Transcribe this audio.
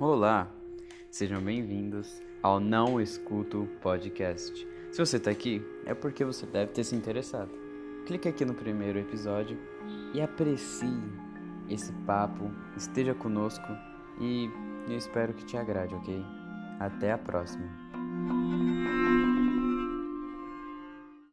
Olá, sejam bem-vindos ao Não Escuto Podcast. Se você está aqui, é porque você deve ter se interessado. Clique aqui no primeiro episódio e aprecie esse papo, esteja conosco e eu espero que te agrade, ok? Até a próxima!